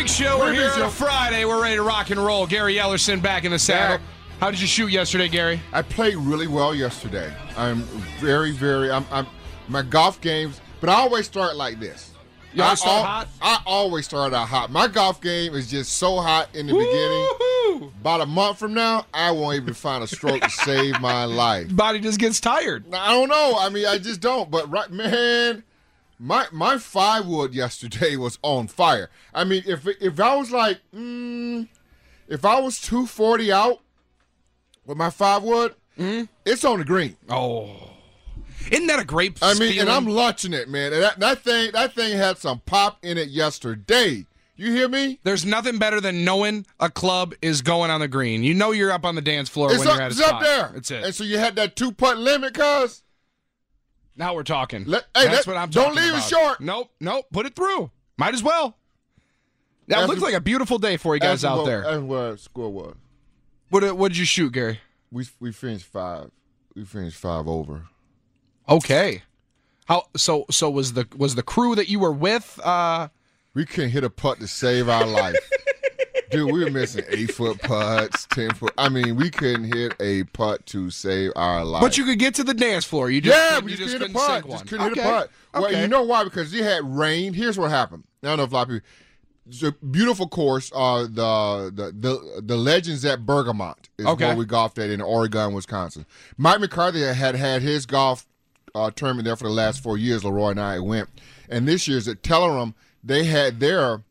Big Show. We're here on Friday. We're ready to rock and roll. Gary Ellerson back in the saddle. Back. How did you shoot yesterday, Gary? I played really well yesterday. I'm very, very. I'm, I'm my golf games, but I always start like this. You always I start al- hot? I always start out hot. My golf game is just so hot in the beginning. Woo-hoo! About a month from now, I won't even find a stroke to save my life. Body just gets tired. I don't know. I mean, I just don't. But right, man, my my five wood yesterday was on fire. I mean, if if I was like, mm, if I was two forty out with my five wood, Mm-hmm. it's on the green. Oh, isn't that a great? I mean, feeling? and I'm launching it, man. And that, that thing that thing had some pop in it yesterday. You hear me? There's nothing better than knowing a club is going on the green. You know you're up on the dance floor It's when up, you're at a it's up there. That's it. And so you had that two putt limit, cuz. Now we're talking. Let- hey, That's let- what I'm talking don't leave it short. Nope, nope. Put it through. Might as well. That looks like a beautiful day for you guys out what- there. That's what score was. What what did you shoot, Gary? We we finished five. We finished five over. Okay. How so? So was the was the crew that you were with? Uh, We couldn't hit a putt to save our life. Dude, we were missing eight foot putts, ten foot. I mean, we couldn't hit a putt to save our life. but you could get to the dance floor. You just yeah, you just, just couldn't hit a putt. Just couldn't okay. hit a putt. Well, Okay. you know why? Because it had rain. Here's what happened. I don't know if a lot of people. It's a beautiful course. Uh, the the the, the Legends at Bergamont is Okay. where we golfed at in Oregon, Wisconsin. Mike McCarthy had had his golf uh, tournament there for the last four years. Leroy and I went, and this year's at Tellerum. They had their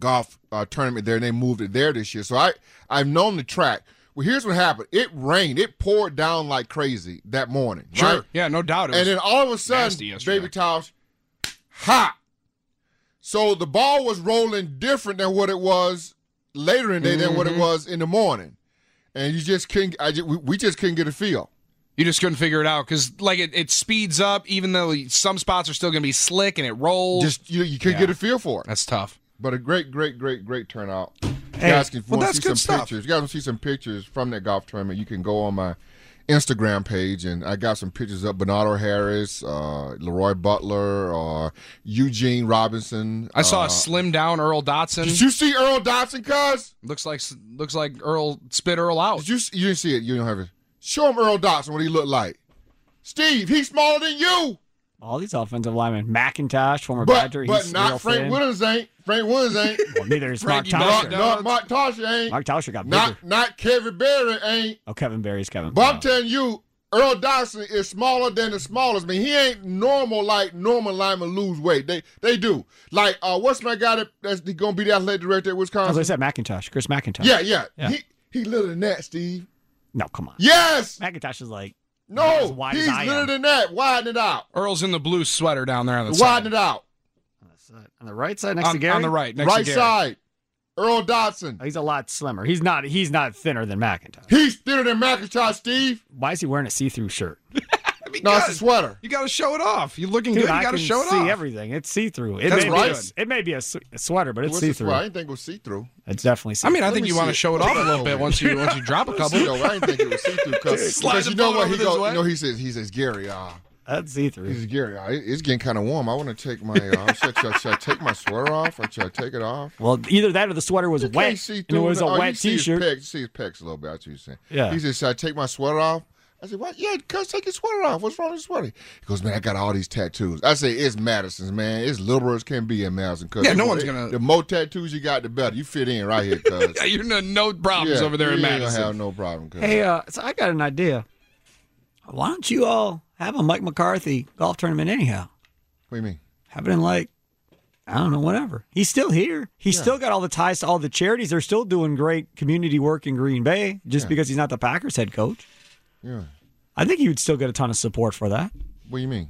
golf uh, tournament there, and they moved it there this year. So I I've known the track. Well, here's what happened. It rained. It poured down like crazy that morning. Sure. right? Yeah, no doubt. And then all of a sudden, baby Tosh, hot. So the ball was rolling different than what it was later in the day than what it Mm-hmm. was in the morning, and you just couldn't. I just, we, we just couldn't get a feel. you just couldn't figure it out because like it, it speeds up, even though some spots are still going to be slick and it rolls. Just you, you couldn't Yeah. get a feel for it. That's tough. But a great, great, great, great turnout. You Hey, guys can well, want to see some stuff. pictures. You guys want to see some pictures from that golf tournament. You can go on my Instagram page, and I got some pictures of Bernardo Harris, uh, Leroy Butler, uh, Eugene Robinson. I saw uh, a slim down Earl Dotson. Did you see Earl Dotson, cuz? looks like looks like Earl spit Earl out. Did you? You didn't see it. You don't have it. Show him Earl Dotson what he looked like. Steve, he's smaller than you, All these offensive linemen, McIntosh, former but Badger, but he's not real Frank thin. Williams ain't. Frank Winters ain't. Well, neither is Mark Frankie Tauscher. No, no. no, Mark Tauscher ain't. Mark Tauscher got bigger. Not not Kevin Barry ain't. oh, Kevin Barry's Kevin. But I'm telling you, Earl Dotson is smaller than the smallest. I mean, he ain't normal like normal linemen lose weight. They they do. Like uh, what's my guy that, that's gonna be the athletic director at Wisconsin? As I Wisconsin? said, McIntosh, Chris McIntosh. Yeah, yeah, Yeah. He he littler than that, Steve. No, come on. Yes. McIntosh is like as No, wide as he's I littler am. than that. Widen it out. Earl's in the blue sweater down there on the Widen side. Widen it out. on the right side next to Gary. on the right, next right to Gary. Right side. Earl Dotson. Oh, he's a lot slimmer. He's not. He's not thinner than McIntosh. He's thinner than McIntosh, Steve. Why is he wearing a see-through shirt? No, it's a sweater. You got to show it off. You're looking Dude, good. You got to show it see off. See everything. It's see-through. It That's may right. Be a, it may be a, s- a sweater, but it's What's see-through. I didn't think it was see-through. It's definitely. I See-through. mean, I Let think me you want to show it it. off a little bit once you once you drop a couple. No, I didn't think it was see-through because Slide because the you know what he goes. You know he says he says Gary. Uh, That's see through. He's Gary. I- It's getting kind of warm. I want to take my. Uh, should, should, should I take my sweater off or should I take it off? Well, either that or the sweater was You wet, can't see and it through was a oh, you wet see his T-shirt. pecs- You see his pecs a little bit. That's what you're saying. Yeah. He said, "Should I take my sweater off?" I said, "What? Yeah, cuz take your sweater off. What's wrong with your sweater?" He goes, "Man, I got all these tattoos." I say, "It's Madison's, man. It's liberal as can be in Madison." Cause Yeah, no one's gonna- The more tattoos you got, the better. You fit in right here, cuz. Yeah, you're no, no problems Yeah, over there in Madison. gonna have no problem. Cuz. Hey, uh, so I got an idea. Why don't you all have a Mike McCarthy golf tournament anyhow? what do you mean? Have it in like, I don't know, whatever. He's still here. He's still got all the ties to all the charities. They're still doing great community work in Green Bay just because he's not the Packers head coach. Yeah. I think he would still get a ton of support for that. What do you mean?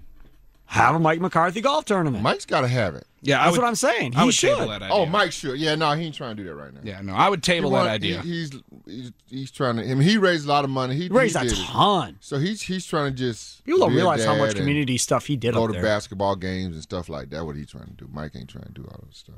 Have a Mike McCarthy golf tournament. Mike's got to have it. Yeah, I That's would, what I'm saying. I He would should. table that oh, idea. Oh, Mike should. Yeah, no, he ain't trying to do that right now. Yeah, no, I would table He that idea. he- he's, he's he's trying to. I mean, he raised a lot of money. He, He raised he a did it. ton. So he's he's trying to just People don't realize how much community stuff he did Go up to there. basketball games and stuff like that. What he's trying to do? Mike ain't trying to do all that stuff.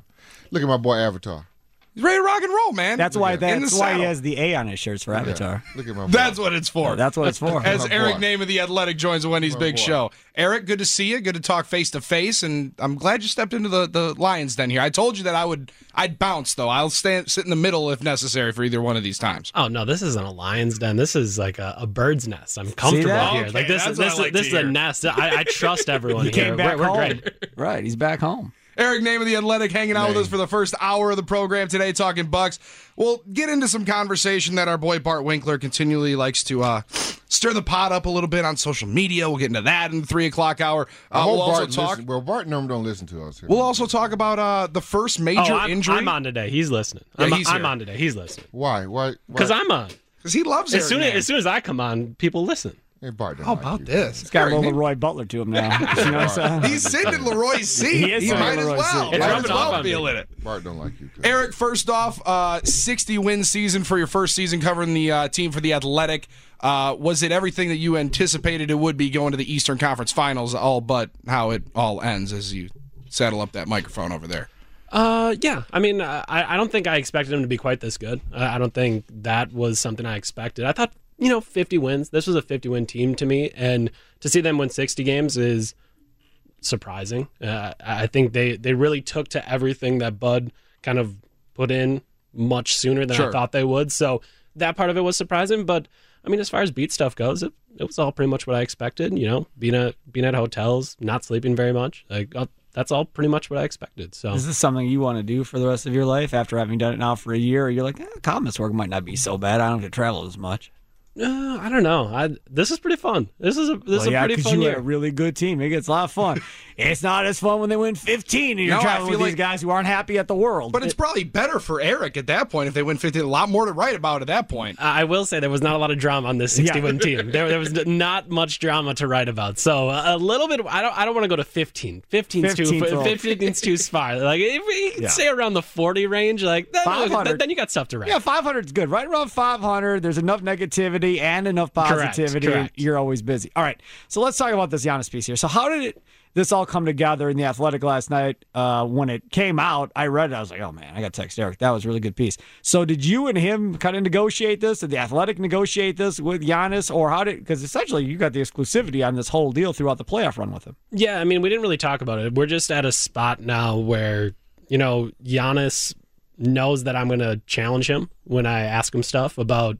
Look at my boy Avatar. He's ready to rock and roll, man. That's why that's why he has the A on his shirts for Avatar. Look at my. Boy. That's what it's for. That's what it's for. As Eric. Nehm of the Athletic joins Wendy's Big boy. Show. Eric, good to see you. Good to talk face to face, and I'm glad you stepped into the, the Lions den here. I told you that I would. I'd bounce though. I'll stand sit in the middle if necessary for either one of these times. Oh no, this isn't a lion's den. This is like a, a bird's nest. I'm comfortable that? here. Okay, like this, is this, like is this is a nest. I, I trust everyone He here. came back we're, we're home. great. Right, he's back home. Eric Nehm of the Athletic hanging out with us for the first hour of the program today, talking Bucks. We'll get into some conversation that our boy Bart Winkler continually likes to uh, stir the pot up a little bit on social media. We'll get into that in the three o'clock hour. Uh, we'll also Bart talk. listen- well, Bart number don't listen to us. Here. We'll also talk about uh, the first Oh, major I'm, injury I'm on today. He's listening. Yeah, I'm, he's I'm on today. He's listening. Why? Why? why? Because I'm on. because he loves As Eric soon as, Nehm. as soon as I come on, people listen. Hey, Bart How about this? He's got a little Name- Leroy Butler to him now. You know what I'm saying? He's sitting in Leroy's seat. He He, is sitting might in as Leroy's well. seat. It's Might rubbing as off well on me. feel in it. Bart don't like you. cuz. Eric, first off, uh, 60 win season for your first season covering the uh, team for the Athletic. Uh, was it everything that you anticipated it would be going to the Eastern Conference Finals, all but how it all ends as you saddle up that microphone over there? Uh, yeah. I mean, I, I don't think I expected him to be quite this good. I, I don't think that was something I expected. I thought, you know, 50 wins. This was a 50 win team to me, and to see them win 60 games is surprising. Uh, I think they they really took to everything that Bud kind of put in much sooner than Sure. I thought they would. So that part of it was surprising, but. I mean, as far as beat stuff goes, it, it was all pretty much what I expected. You know, being at being at hotels, not sleeping very much. Like uh, that's all pretty much what I expected. So Is this something you want to do for the rest of your life after having done it now for a year? Or you're like, eh, comments work might not be so bad. I don't have to travel as much. Uh, I don't know. I this is pretty fun. This is a this well, is a yeah, pretty fun you year. a really good team. It gets a lot of fun. it's not as fun when they win 15 and you're No, I traveling feel with these like- guys who aren't happy at the world. But it's probably better for Eric at that point if they win 15. A lot more to write about at that point. I I will say there was not a lot of drama on this 61 Yeah. team. There, there was not much drama to write about. So uh, a little bit. I don't. I don't want to go to 15. 15's too. 15's all- 15's too far. Like if we can Yeah. stay around the 40 range, like then, then you got stuff to write. yeah, 500 is good. Right around 500, there's enough negativity and enough Correct, positivity. correct. You're always busy. All right, so let's talk about this Giannis piece here. So how did it? This all come together in the Athletic last night uh, when it came out. I read it. I was like, "Oh man, I got to text Eric. That was a really good piece." So, did you and him kind of negotiate this? Did the Athletic negotiate this with Giannis, or how did? Because essentially, you got the exclusivity on this whole deal throughout the playoff run with him. Yeah, I mean, we didn't really talk about it. We're just at a spot now where, you know, Giannis knows that I'm going to challenge him when I ask him stuff about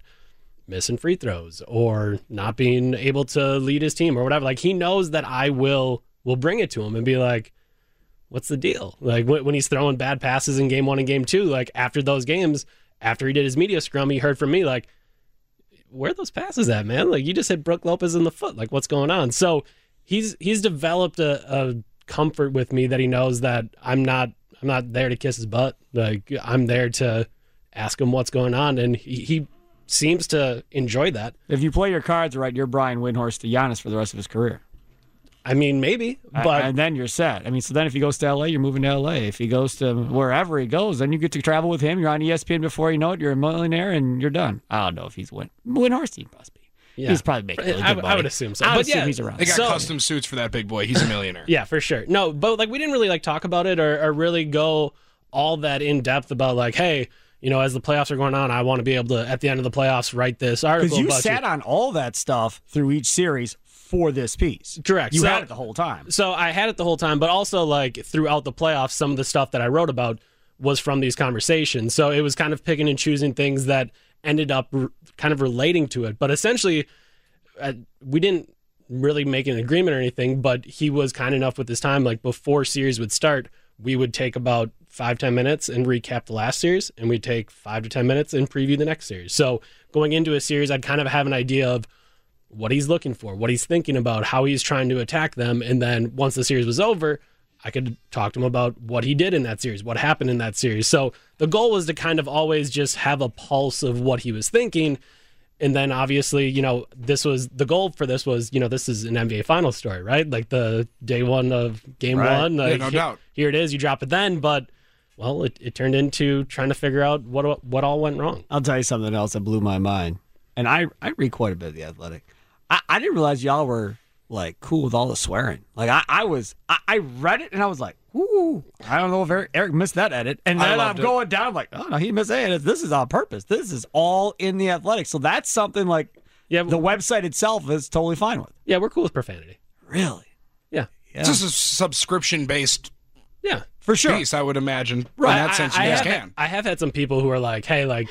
missing free throws or not being able to lead his team or whatever. Like he knows that I will will bring it to him and be like, "What's the deal?" Like when, he's throwing bad passes in game 1 and game 2, like after those games, after he did his media scrum, he heard from me like, "Where those passes at, man? Like you just hit Brook Lopez in the foot. Like what's going on?" So, he's he's developed a, a comfort with me that he knows that I'm not I'm not there to kiss his butt. Like I'm there to ask him what's going on, and he, he seems to enjoy that. If you play your cards right, you're Brian Windhorst to Giannis for the rest of his career. I mean, maybe, A- but and then you're set. I mean, so then if he goes to LA, you're moving to LA. If he goes to wherever he goes, then you get to travel with him. You're on ESPN before you know it. You're a millionaire and you're done. I don't know if he's win. Windhorst, he must be. yeah. He's probably making really I, good I money. would assume so. I would but assume yeah, he's around. They got so- custom suits for that big boy. He's a millionaire. Yeah, for sure. No, but like we didn't really like talk about it or, or really go all that in depth about like, hey, you know, as the playoffs are going on, I want to be able to at the end of the playoffs write this article Because you about sat on all that stuff through each series for this piece. Correct. You So- had it the whole time. So I had it the whole time, but also like throughout the playoffs, some of the stuff that I wrote about was from these conversations. So it was kind of picking and choosing things that ended up r- kind of relating to it. But essentially, uh, we didn't really make an agreement or anything. But he was kind enough with his time. Like before series would start, we would take about five ten minutes and recap the last series, and we'd take five to ten minutes and preview the next series. So going into a series, I'd kind of have an idea of what he's looking for, what he's thinking about, how he's trying to attack them. And then once the series was over, I could talk to him about what he did in that series, what happened in that series. So the goal was to kind of always just have a pulse of what he was thinking. And then obviously, you know, this was the goal for this was, you know, this is an NBA final story, right? Like the day one of game Right. one. Like, no he- doubt. Here it is, you drop it then. But well, it, it turned into trying to figure out what what all went wrong. I'll tell you something else that blew my mind. And I, I read quite a bit of the athletic. I, I didn't realize y'all were like cool with all the swearing. Like I, I was I, I read it and I was like, ooh. I don't know if Eric, Eric missed that edit. And then I'm it. going down, I'm like, oh no, he missed edit. This is on purpose. This is all in the athletic. So that's something like Yeah, the website itself is totally fine with. yeah, we're cool with profanity. Really? Yeah, Yeah. It's just a subscription based yeah. For sure. piece, I would imagine. Right. In that sense, you I, guys have, can. I have had some people who are like, "Hey, like,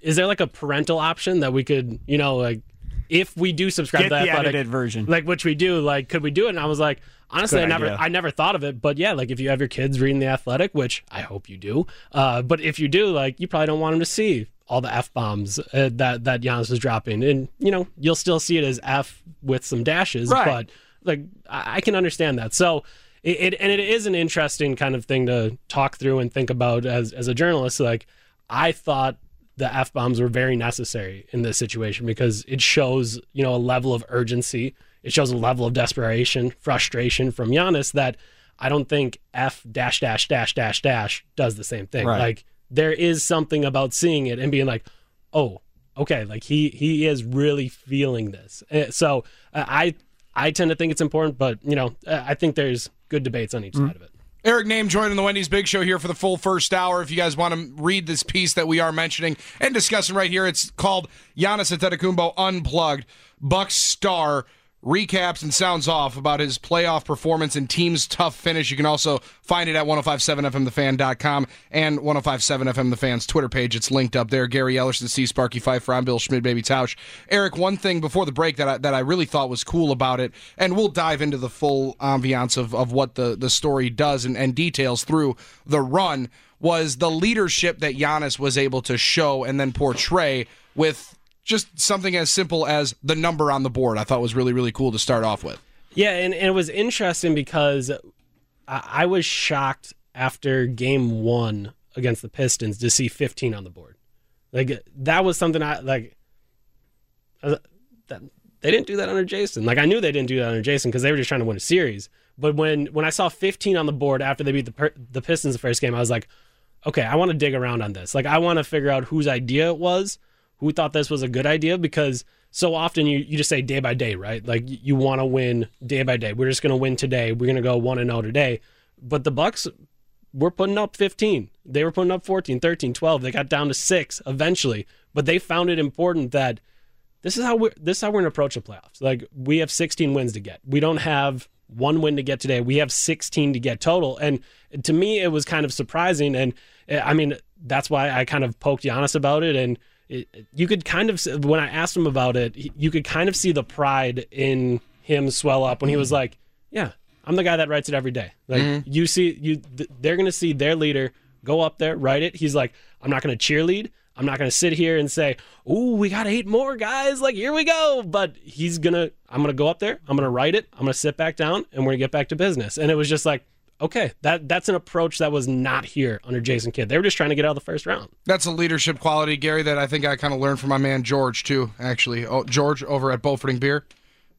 is there like a parental option that we could, you know, like, if we do subscribe Get to the that athletic, edited version. like, which we do, like, could we do it?" And I was like, honestly, Good I never, idea. I never thought of it, but yeah, like, if you have your kids reading the athletic, which I hope you do, uh, but if you do, like, you probably don't want them to see all the f bombs uh, that that Giannis is dropping, and you know, you'll still see it as f with some dashes, Right. but like I I can understand that. So it, it and it is an interesting kind of thing to talk through and think about as as a journalist. Like I thought the f bombs were very necessary in this situation because it shows you know a level of urgency. It shows a level of desperation, frustration from Giannis that I don't think f dash dash dash dash dash does the same thing. Right. Like there is something about seeing it and being like, oh, okay, like he he is really feeling this. Uh, So uh, I I tend to think it's important, but you know uh, I think there's good debates on each Mm. side of it. Eric Nehm joining the Wendy's Big Show here for the full first hour. If you guys want to read this piece that we are mentioning and discussing right here, it's called Giannis Antetokounmpo Unplugged. Bucks star recaps and sounds off about his playoff performance and team's tough finish. You can also find it at 1057fmthefan.com and 1057FM The Fan's Twitter page. It's linked up there. Gary Ellerson, C. Sparky Pfeiffer, I'm Bill Schmidt, Baby Tausch. Eric, one thing before the break that I, that I really thought was cool about it, and we'll dive into the full ambiance of, of what the, the story does and, and details through the run, was the leadership that Giannis was able to show and then portray with just something as simple as the number on the board. I thought was really, really cool to start off with. Yeah, and, and it was interesting because I, I was shocked after game one against the Pistons to see 15 on the board. Like that was something I like. uh, That, they didn't do that under Jason. Like I knew they didn't do that under Jason because they were just trying to win a series. But when when I saw 15 on the board after they beat the the Pistons the first game, I was like, okay, I want to dig around on this. Like I want to figure out whose idea it was, who thought this was a good idea because so often you, you just say day by day, right? Like you, want to win day by day. We're just going to win today. We're going to go 1 and 0 today. But the Bucks were putting up 15. They were putting up 14, 13, 12. They got down to 6 eventually, but they found it important that this is how we this is how we're going to approach the playoffs. Like we have 16 wins to get. We don't have one win to get today. We have 16 to get total. And to me, it was kind of surprising. And uh, I mean, that's why I kind of poked Giannis about it. And it, you could kind of when I asked him about it, you could kind of see the pride in him swell up when he was mm-hmm. like, "Yeah, I'm the guy that writes it every day." Like mm-hmm. you see, you th- they're going to see their leader go up there, write it. He's like, "I'm not going to cheerlead." I'm not going to sit here and say, "Ooh, we got eight more guys. Like, here we go." But he's going to I'm going to go up there, I'm going to write it, I'm going to sit back down and we're going to get back to business. And it was just like, okay, that that's an approach that was not here under Jason Kidd. They were just trying to get out of the first round. That's a leadership quality, Gary, that I think I kind of learned from my man George too. Actually, oh, George over at Beauforting Beer.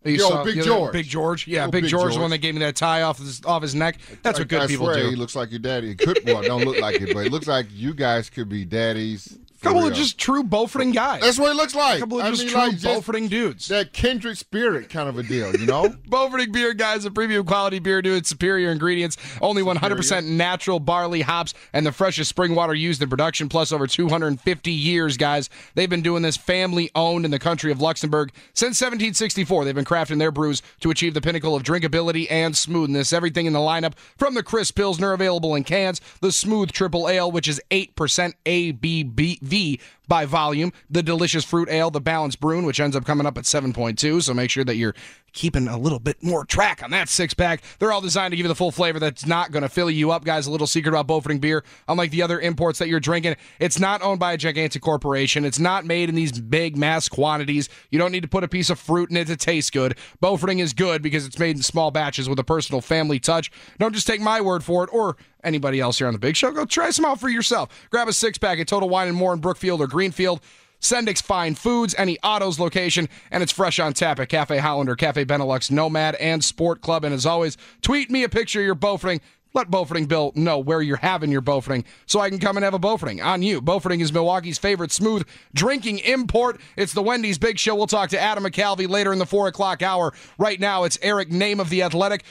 You Yo, Big the other- George. Big George, yeah, Yo, Big, Big George, the George. one that gave me that tie off his off his neck. That's what good I people swear do. He looks like your daddy. It could well, don't look like it, but it looks like you guys could be daddies For couple real. of just true Beauforting guys. That's what it looks like. a couple of I just mean, true like, Beauforting dudes. that kindred spirit kind of a deal, you know? Beauforting beer, guys, a premium quality beer due its superior ingredients, only 100% natural barley hops, and the freshest spring water used in production, plus over 250 years, guys. They've been doing this family owned in the country of Luxembourg since 1764. They've been crafting their brews to achieve the pinnacle of drinkability and smoothness. Everything in the lineup from the crisp Pilsner available in cans, the smooth triple ale, which is 8% ABV V by volume, the delicious fruit ale, the balanced brune, which ends up coming up at 7.2. So make sure that you're keeping a little bit more track on that six pack. They're all designed to give you the full flavor that's not going to fill you up, guys. A little secret about Beauforting beer, unlike the other imports that you're drinking, it's not owned by a gigantic corporation. It's not made in these big mass quantities. You don't need to put a piece of fruit in it to taste good. Beauforting is good because it's made in small batches with a personal family touch. Don't just take my word for it or anybody else here on the Big Show. Go try some out for yourself. Grab a six pack at Total Wine and More in Brookfield or Greenfield. Sendik's Fine Foods, any autos location, and it's fresh on tap at Cafe Hollander, Cafe Benelux, Nomad, and Sport Club. And as always, tweet me a picture of your Beauforting. Let Beauforting Bill know where you're having your Beauforting so I can come and have a Beauforting on you. Beauforting is Milwaukee's favorite smooth drinking import. It's the Wendy's Big Show. We'll talk to Adam McCalvy later in the 4 o'clock hour. Right now, it's Eric Nehm of the Athletic.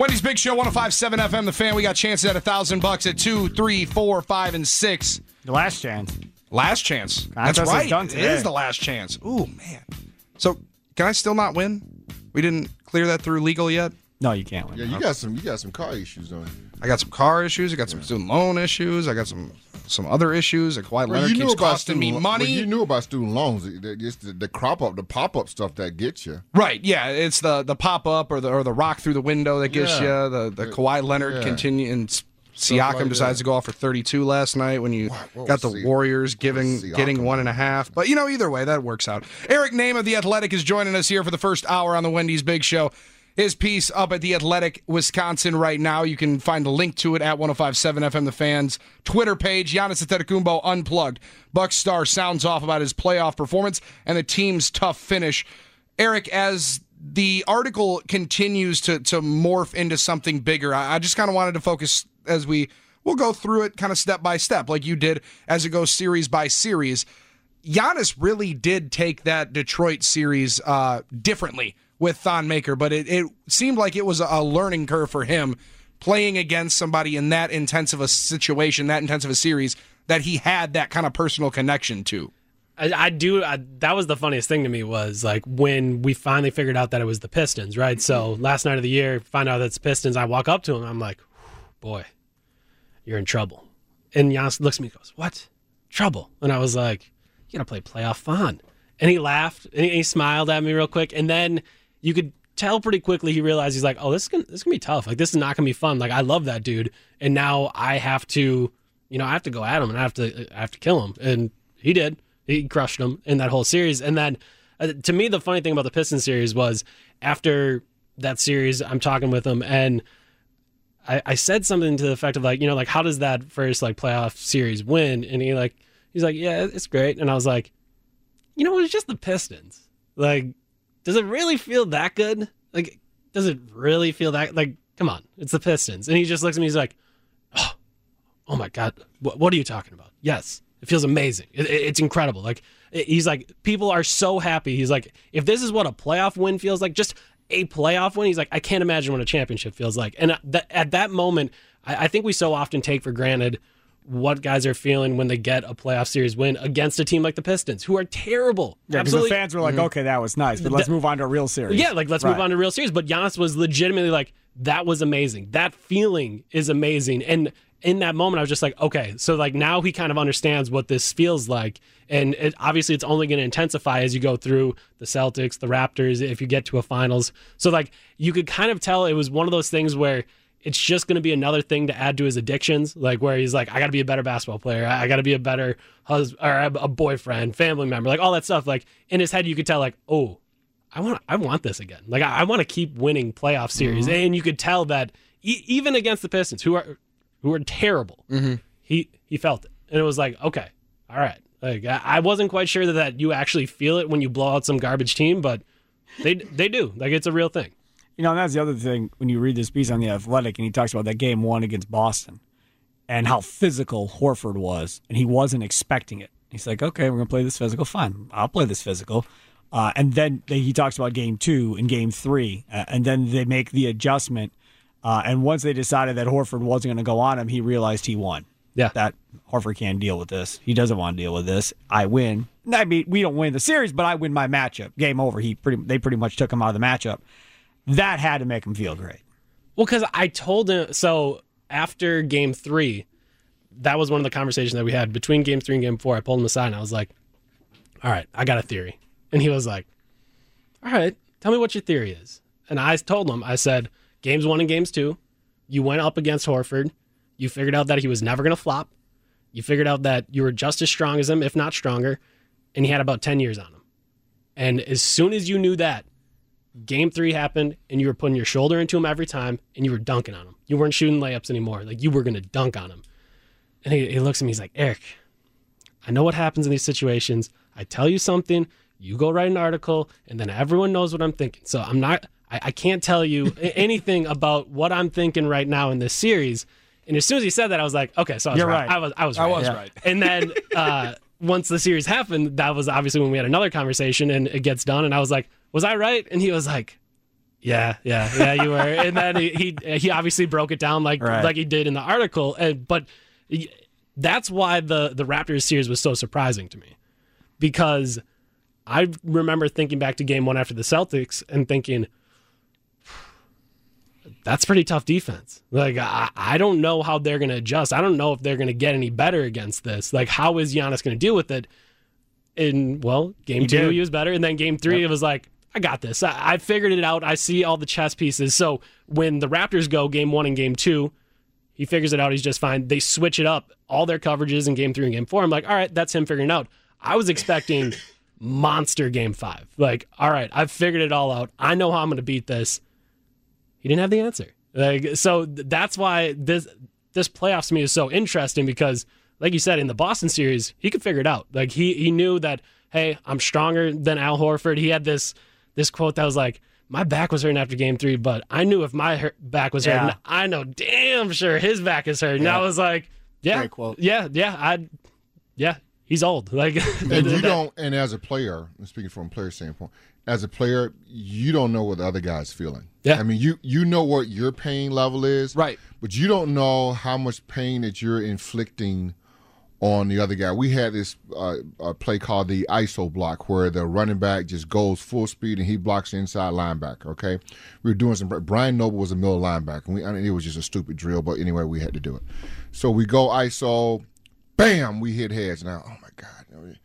Wendy's Big Show, 1057 FM, The Fan. We got chances at a thousand bucks at two, three, four, five, and six. The last chance. Last chance. That's Contest is right. done today. is the last chance. Ooh, man. So, can I still not win? We didn't clear that through legal yet. No, you can't win. Yeah, you got some you got some car issues on you. I got some car issues. I got some student loan issues. I got some some other issues. Like Kawhi Leonard keeps costing me money. Well, you knew about student loans. It- it- It's the, the crop up, the pop up stuff that gets you. Right, yeah, it's the the pop up or the or the rock through the window that gets Yeah. you. The the Kawhi Leonard yeah. continue and Siakam like decides that. to go off for 32 last night when you what got the Warriors giving Siakam getting one and a half. But you know, either way, that works out. Eric Nehm of the Athletic is joining us here for the first hour on the Wendy's Big Show. His piece up at the Athletic Wisconsin right now. You can find a link to it at 1057 FM The Fans Twitter page. Giannis Antetokounmpo unplugged. Buck Star sounds off about his playoff performance and the team's tough finish. Eric, as the article continues to to morph into something bigger, I, I just kind of wanted to focus as we we'll go through it kind of step by step, like you did as it goes series by series. Giannis really did take that Detroit series uh, differently with Thon Maker, but it, it seemed like it was a, learning curve for him playing against somebody in that intense of a situation, that intense of a series that he had that kind of personal connection to. I, I do. I, that was the funniest thing to me was like when we finally figured out that it was the Pistons, right? So last night of the year, find out that's Pistons. I walk up to him. I'm like, boy, you're in trouble. And Giannis looks at me and goes, what? Trouble. And I was like, you got to play playoff fun. And he laughed and he, he smiled at me real quick. And then you could tell pretty quickly he realized he's like, oh, this is gonna, this is gonna be tough. Like this is not gonna be fun. Like I love that dude, and now I have to, you know, I have to go at him and I have to, I have to kill him. And he did. He crushed him in that whole series. And then, uh, to me, the funny thing about the Pistons series was after that series, I'm talking with him and. I, said something to the effect of like, you know, like how does that first like playoff series win? And he like, he's like, yeah, it's great. And I was like, you know, it's just the Pistons. Like, does it really feel that good? Like, does it really feel that? Like, come on, it's the Pistons. And he just looks at me. He's like, oh, oh my god, what, what are you talking about? Yes, it feels amazing. It, it- it's incredible. Like, it- he's like, people are so happy. He's like, if this is what a playoff win feels like, just a playoff win. He's like, I can't imagine what a championship feels like. And at that, at that moment, I, I think we so often take for granted what guys are feeling when they get a playoff series win against a team like the Pistons, who are terrible. Yeah, because the fans were like, mm-hmm. okay, that was nice, but let's move on to a real series. Yeah, like let's Right. move on to a real series. But Giannis was legitimately like, that was amazing. That feeling is amazing. And in that moment, I was just like, okay, so like now he kind of understands what this feels like. And it, obviously, it's only going to intensify as you go through the Celtics, the Raptors, if you get to a finals. So like you could kind of tell it was one of those things where it's just going to be another thing to add to his addictions, like where he's like, I got to be a better basketball player, I got to be a better husband or a boyfriend, family member, like all that stuff. Like in his head, you could tell, like, oh, I want I want this again. Like I, I want to keep winning playoff series, mm-hmm. and you could tell that e- even against the Pistons, who are who are terrible. Mm-hmm. He he felt it, and it was like, okay, all right. Like I, I wasn't quite sure that, that you actually feel it when you blow out some garbage team, but they they do. Like it's a real thing. You know, and that's the other thing when you read this piece on the Athletic, and he talks about that game one against Boston and how physical Horford was, and he wasn't expecting it. He's like, okay, we're gonna play this physical. Fine, I'll play this physical. Uh, and then they, he talks about game two and game three, uh, and then they make the adjustment. Uh, and once they decided that Horford wasn't going to go on him, he realized he won. Yeah. that Horford can't deal with this. He doesn't want to deal with this. I win. I mean, we don't win the series, but I win my matchup. Game over. He pretty. They pretty much took him out of the matchup. That had to make him feel great. Well, because I told him so after game three, that was one of the conversations that we had between game three and game four. I pulled him aside and I was like, "All right, I got a theory," and he was like, "All right, tell me what your theory is." And I told him, I said, "Games one and games two, you went up against Horford. You figured out that he was never going to flop. You figured out that you were just as strong as him, if not stronger, and he had about ten years on him. And as soon as you knew that, game three happened and you were putting your shoulder into him every time and you were dunking on him. You weren't shooting layups anymore. Like you were going to dunk on him. And he, he looks at me, he's like, Eric, I know what happens in these situations. I tell you something, you go write an article, and then everyone knows what I'm thinking. So I'm not, I, I can't tell you anything about what I'm thinking right now in this series. And as soon as he said that, I was like, okay, so I was You're right. right. I was, I was I right. was Yeah. right. And then uh, once the series happened, that was obviously when we had another conversation and it gets done. And I was like, was I right? And he was like, yeah, yeah, yeah, you were. and then he, he he obviously broke it down like Right. like he did in the article. And but that's why the the Raptors series was so surprising to me because I remember thinking back to game one after the Celtics and thinking. That's pretty tough defense. Like I, I don't know how they're going to adjust. I don't know if they're going to get any better against this. Like how is Giannis going to deal with it? In well, game He two did. he was better, and then game three it was like I got this. I, I figured it out. I see all the chess pieces. So when the Raptors go game one and game two, he figures it out. He's just fine. They switch it up, all their coverages in game three and game four. I'm like, all right, that's him figuring it out. I was expecting monster game five. Like, all right, I've figured it all out. I know how I'm going to beat this. He didn't have the answer. Like, so th- that's why this this playoffs to me is so interesting because, like you said, in the Boston series, he could figure it out. Like he he knew that, hey, I'm stronger than Al Horford. He had this this quote that was like, my back was hurting after game three, but I knew if my hurt, back was hurting, Yeah. I know damn sure his back is hurting. And I was like, yeah, Great quote. yeah, yeah, I, yeah, he's old. Like, And you don't. And as a player, I'm speaking from a player standpoint, as a player, you don't know what the other guy's feeling. Yeah. I mean, you you know what your pain level is, Right. But you don't know how much pain that you're inflicting on the other guy. We had this uh, play called the ISO block, where the running back just goes full speed and he blocks the inside linebacker. Okay, we were doing some. Brian Noble was a middle linebacker. And we, I mean, it was just a stupid drill, but anyway, we had to do it. So we go ISO, bam, we hit heads. Now, oh my god.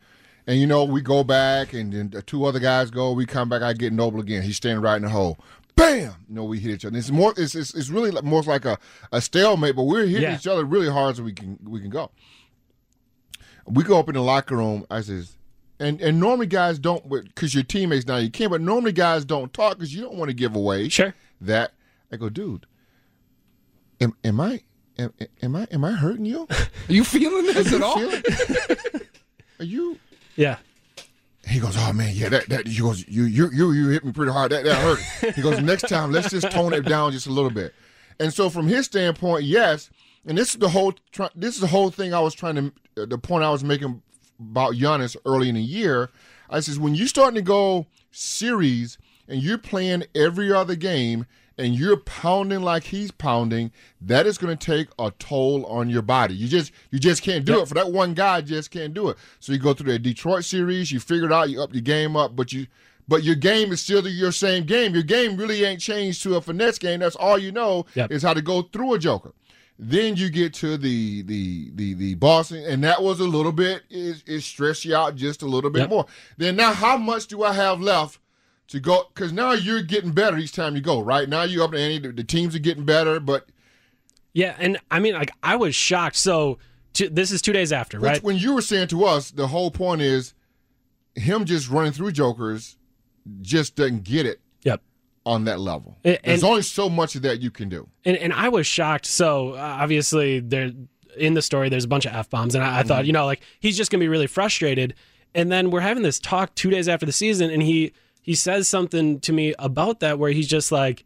And you know, we go back, and then the two other guys go. We come back. I get Noble again. He's standing right in the hole. Bam! You know, we hit each other. It's more. It's it's, it's really like, more like a, a stalemate, but we're hitting Yeah. each other really hard as we can we can go. We go up in the locker room. I says, and and normally guys don't because your teammates now you can't. But normally guys don't talk because you don't want to give away Sure. that. I go, dude. Am, am I am, am I am I hurting you? Are you feeling this at all? Are you? yeah, He goes, oh man, yeah, that that. He goes, you you you you hit me pretty hard. That that hurt. He goes, next time, let's just tone it down just a little bit. And so, from his standpoint, yes. And this is the whole. This is the whole thing I was trying to. The point I was making about Giannis early in the year. I says when you're starting to go series and you're playing every other game and you're pounding like he's pounding, that is going to take a toll on your body. You just you just can't do it for that one guy. Just can't do it. So you go through the Detroit series, you figure it out, you up your game up, but you but your game is still the, your same game. Your game really ain't changed to a finesse game. That's all you know Yep. is how to go through a joker. Then you get to the the the the Boston, and that was a little bit is is stress you out just a little bit Yep. more. Then now, how much do I have left to go? Because now you're getting better each time you go. Right now you up to any The, the teams are getting better, but yeah, and I mean, like, I was shocked. So t- this is two days after, right? when you were saying to us, the whole point is him just running through jokers just doesn't get it. On that level. And- There's and- only so much of that you can do. and and I was shocked. So uh, obviously there in the story there's a bunch of f bombs, and I, I thought you know like he's just gonna be really frustrated. And then we're having this talk two days after the season, and he he says something to me about that where he's just like,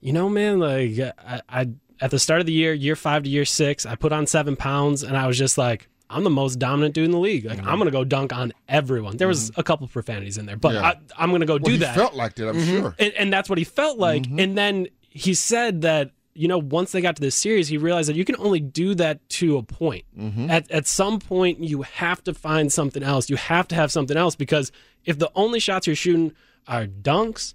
you know, man, like I, I at the start of the year, year five to year six, I put on seven pounds, and I was just like. I'm the most dominant dude in the league. Like I'm mm-hmm. gonna go dunk on everyone. There was mm-hmm. a couple profanities in there, but Yeah. I, I'm gonna go Well, do he that felt like that, I'm mm-hmm. sure. and, and that's what he felt like. And then he said that you know once they got to this series, he realized that you can only do that to a point. At at some point, you have to find something else. You have to have something else because if the only shots you're shooting are dunks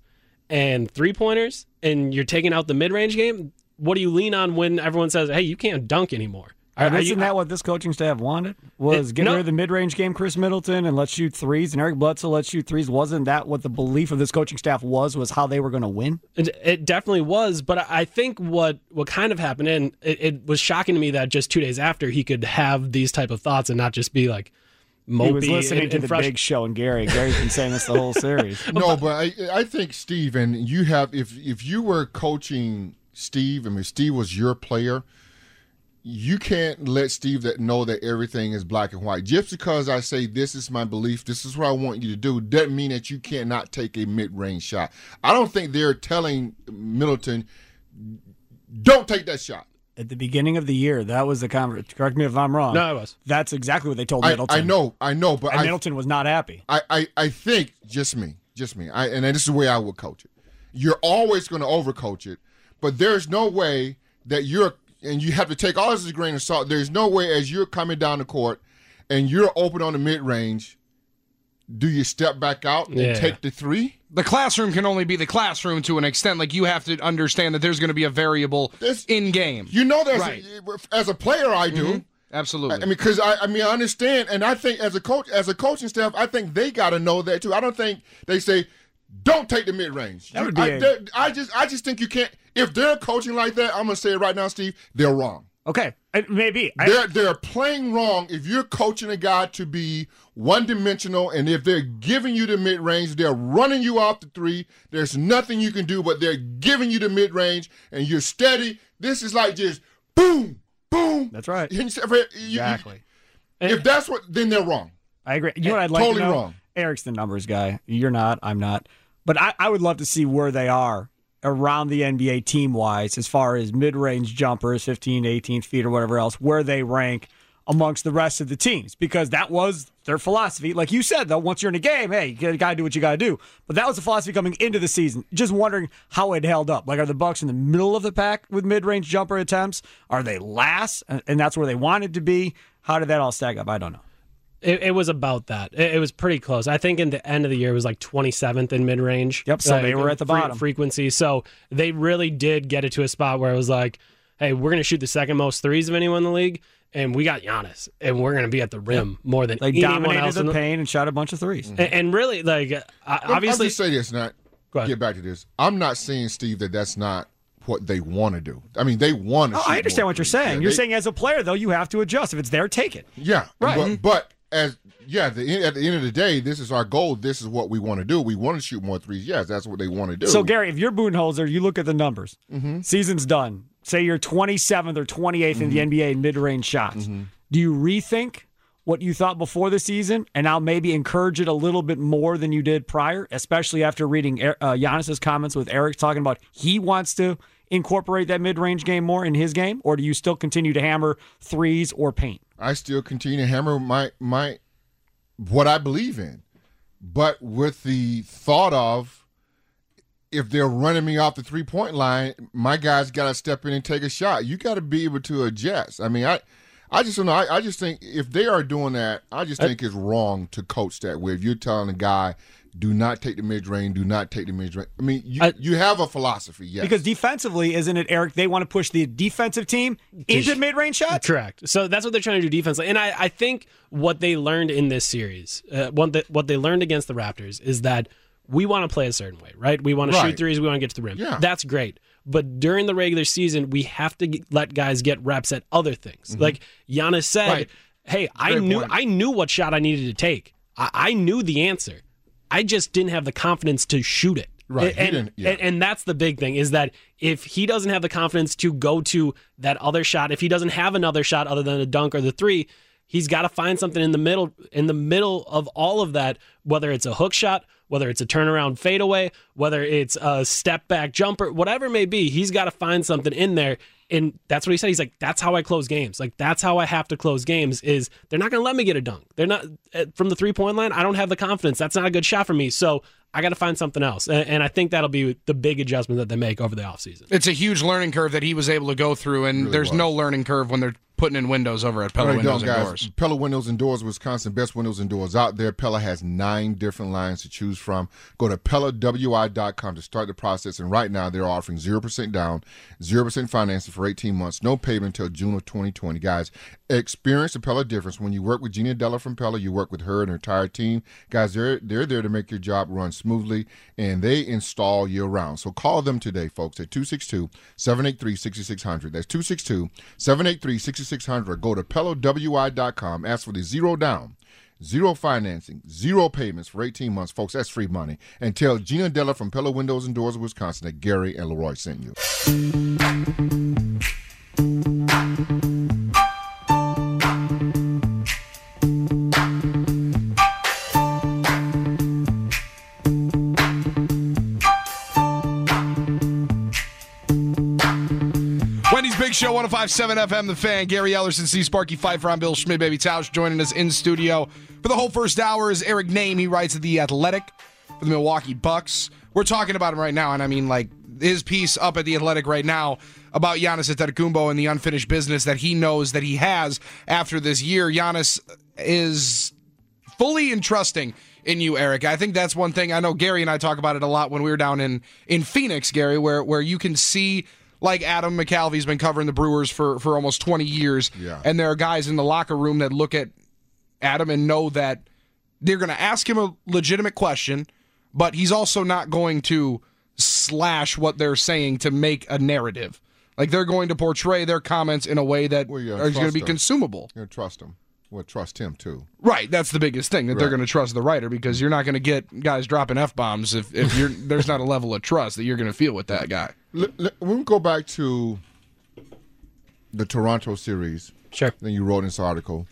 and three pointers, and you're taking out the mid range game, what do you lean on when everyone says, "Hey, you can't dunk anymore"? Are- And are isn't you- that what this coaching staff wanted? Was It- get no. rid of the mid-range game, Khris Middleton, and let's shoot threes, and Eric Bledsoe let's shoot threes. Wasn't that what the belief of this coaching staff was? Was how they were going to win? It, it definitely was, but I think what what kind of happened, and it, it was shocking to me that just two days after he could have these type of thoughts and not just be like mopey. He was listening and, to and the frust- Big Show and Gary. Gary's been saying this the whole series. No, but I, I think Steve and you have if if you were coaching Steve, I mean Steve was your player, you can't let Steve that know that everything is black and white. Just because I say this is my belief, this is what I want you to do, doesn't mean that you cannot take a mid range shot. I don't think they're telling Middleton, don't take that shot. At the beginning of the year, that was the conversation. Correct me if I'm wrong. No, I was. That's exactly what they told I, Middleton. I know, I know, but And I, Middleton was not happy. I, I, I think just me, just me. I, and this is the way I would coach it. You're always going to overcoach it, but there's no way that you're, and you have to take all this as a grain of salt. There's no way as you're coming down the court and you're open on the mid range, do you step back out and Yeah. take the three? the classroom can only be the classroom to an extent. Like you have to understand that there's going to be a variable This- in game. You know, there's Right. a, as a player, I do. Mm-hmm. Absolutely. I mean, because I, I mean, I understand, and I think as a coach, as a coaching staff, I think they got to know that too. I don't think they say, "Don't take the mid range." That would be I, a- they- I just, I just think you can't. If they're coaching like that, I'm gonna say it right now, Steve. They're wrong. Okay, maybe. They're they're playing wrong. If you're coaching a guy to be one dimensional, and if they're giving you the mid range, they're running you off the three. There's nothing you can do, but they're giving you the mid range, and you're steady. This is like just boom, boom. That's right. You- you- exactly. If that's what, then they're wrong. I agree. You know what I'd like Totally to know? wrong. Eric's the numbers guy. You're not. I'm not. But I, I would love to see where they are around the NBA team wise as far as mid range jumpers, 15 to 18 feet or whatever else, where they rank amongst the rest of the teams because that was their philosophy. Like you said, though, once you're in a game, hey, you got to do what you got to do. But that was the philosophy coming into the season. Just wondering how it held up. Like, are the Bucks in the middle of the pack with mid range jumper attempts? Are they last? And that's where they wanted to be. How did that all stack up? I don't know. It, it was about that. It, it was pretty close. I think in the end of the year it was like 27th in mid range. Yep, so they were at the bottom. frequency. So they really did get it to a spot where it was like, hey, we're going to shoot the second most threes of anyone in the league, and we got Giannis, and we're going to be at the rim more than They anyone dominated else. in the the- paint and shot a bunch of 3s and, and really, like, uh, Obviously, obviously, just say this, not get back to this. I'm not saying Steve that that's not what they want to do. I mean, they want to. Oh, I understand what you're saying. you're saying as a player, though, you have to adjust. If it's there, take it. yeah, Right. But, but as yeah, the, at the end of the day, this is our goal. This is what we want to do. We want to shoot more threes. Yes, that's what they want to do. So, Gary, if you're Budenholzer, you look at the numbers. Mm-hmm. Season's done. Say you're 27th or 28th in the Mm-hmm. NBA in mid-range shots. Do you rethink what you thought before the season and now maybe encourage it a little bit more than you did prior, especially after reading uh, Giannis's comments with Eric talking about he wants to incorporate that mid-range game more in his game, or do you still continue to hammer threes or paint? I still continue to hammer my my what I believe in, but with the thought of if they're running me off the three point line, my guys got to step in and take a shot. You got to be able to adjust. I mean, I. I just don't know. I, I just think if they are doing that, I just think it's wrong to coach that way. If you're telling a guy, do not take the mid range, do not take the mid range. I mean, you, I- you have a philosophy, yes. Because defensively, isn't it, Eric? They want to push the defensive team into mid-range shots. Correct. So that's what they're trying to do defensively. And I, I think what they learned in this series, uh, what, the, what they learned against the Raptors is that we want to play a certain way, right? We want to Right. shoot threes, we want to get to the rim. Yeah. That's great. But during the regular season, we have to get, let guys get reps at other things. Like Giannis said, Mm-hmm. Right. "Hey, I knew point. I knew what shot I needed to take. I, I knew the answer. I just didn't have the confidence to shoot it." Right, And, yeah. and, and that's the big thing is that if he doesn't have the confidence to go to that other shot, if he doesn't have another shot other than a dunk or the three, he's got to find something in the middle in the middle of all of that, whether it's a hook shot, whether it's a turnaround fadeaway, whether it's a step back jumper, whatever it may be, he's got to find something in there. And that's what he said. He's like, that's how I close games. Like that's how I have to close games. Is they're not going to let me get a dunk. They're not uh, from the three point line. I don't have the confidence. That's not a good shot for me. So I got to find something else. And, and I think that'll be the big adjustment that they make over the offseason. It's a huge learning curve that he was able to go through, and Really there's was. no learning curve when they're putting in windows over at Pella Windows and. Doors. Pella Windows and Doors, Wisconsin, best windows and doors out there. Pella has nine different lines to choose from. Go to PellaWI.com to start the process. And right now, they're offering 0% down, 0% financing for 18 months, no payment until June of 2020. Guys, experience the Pella difference. When you work with Gina Della from Pella, you work with her and her entire team. Guys, they're, they're there to make your job run smoothly, and they install year round. So call them today, folks, at 262 783 6600. That's 262 783 6600. Go to PellaWI.com. Ask for the zero down, zero financing, zero payments for 18 months, folks. That's free money. And tell Gina Della from Pella Windows and Doors of Wisconsin that Gary and Leroy sent you. Big Show, 1057 FM, The Fan. Gary Ellerson, C. Sparky Pfeiffer. I'm Bill Schmidt, Baby Tausch, joining us in studio. For the whole first hour is Eric Nehm. He writes at The Athletic for the Milwaukee Bucks. We're talking about him right now, and I mean, like, his piece up at The Athletic right now about Giannis Antetokounmpo and the unfinished business that he knows that he has after this year. Giannis is fully entrusting in you, Eric. I think that's one thing. I know Gary and I talk about it a lot when we were down in in Phoenix, Gary, where where you can see like Adam McCalvy's been covering the Brewers for for almost 20 years, Yeah. and there are guys in the locker room that look at Adam and know that they're going to ask him a legitimate question, but he's also not going to slash what they're saying to make a narrative. Like they're going to portray their comments in a way that Well, you is going to be consumable. You're trust him. Well, trust him, too. Right, that's the biggest thing that they're going to trust the writer because you're not going to get guys dropping f bombs if, if you're there's not a level of trust that you're going to feel with that guy. Let, let, when we go back to the Toronto series, Sure. then you wrote in this article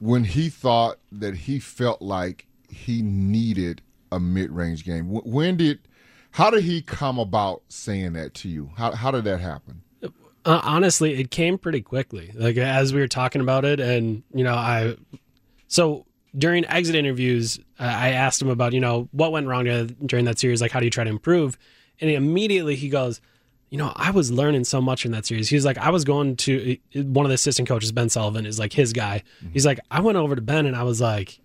when he thought that he felt like he needed a mid-range game. When did, how did he come about saying that to you? How how did that happen? Uh, honestly, it came pretty quickly. Like as we were talking about it, and you know, I so during exit interviews, uh, I asked him about you know what went wrong uh, during that series. Like, how do you try to improve? And immediately he goes, you know, I was learning so much in that series. He's like, I was going to one of the assistant coaches, Ben Sullivan, is like his guy. He's like, I went over to Ben and I was like,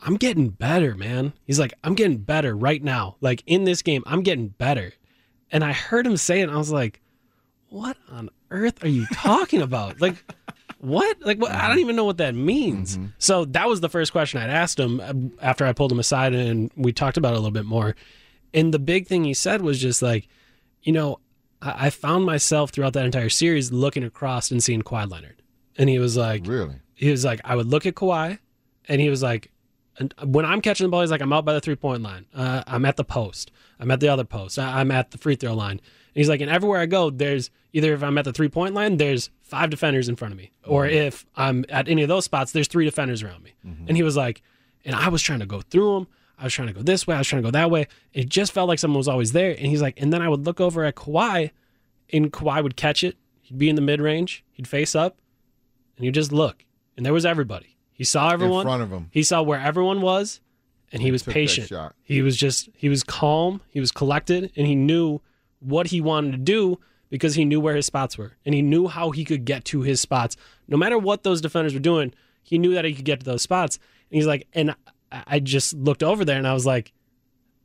I'm getting better, man. He's like, I'm getting better right now. Like in this game, I'm getting better. And I heard him say it, and I was like, what on earth are you talking about? like, what? Like, what? I don't even know what that means. So that was the first question I'd asked him uh, after I pulled him aside and we talked about it a little bit more. And the big thing he said was just like, you know, I, I found myself throughout that entire series looking across and seeing Kawhi Leonard. And he was like, Really? he was like, I would look at Kawhi, and he was like, and when I'm catching the ball, he's like, I'm out by the three point line. Uh, I'm at the post. I'm at the other post. I'm at the free throw line. He's like, and everywhere I go, there's either if I'm at the three point line, there's five defenders in front of me, or mm-hmm. if I'm at any of those spots, there's three defenders around me. Mm-hmm. And he was like, and I was trying to go through them. I was trying to go this way. I was trying to go that way. It just felt like someone was always there. And he's like, and then I would look over at Kawhi, and Kawhi would catch it. He'd be in the mid range. He'd face up, and you just look, and there was everybody. He saw everyone in front of him. He saw where everyone was, and he was patient. He was just he was calm. He was collected, and he knew what he wanted to do because he knew where his spots were, and he knew how he could get to his spots. No matter what those defenders were doing, he knew that he could get to those spots. And he's like, and I, just looked over there, and I was like.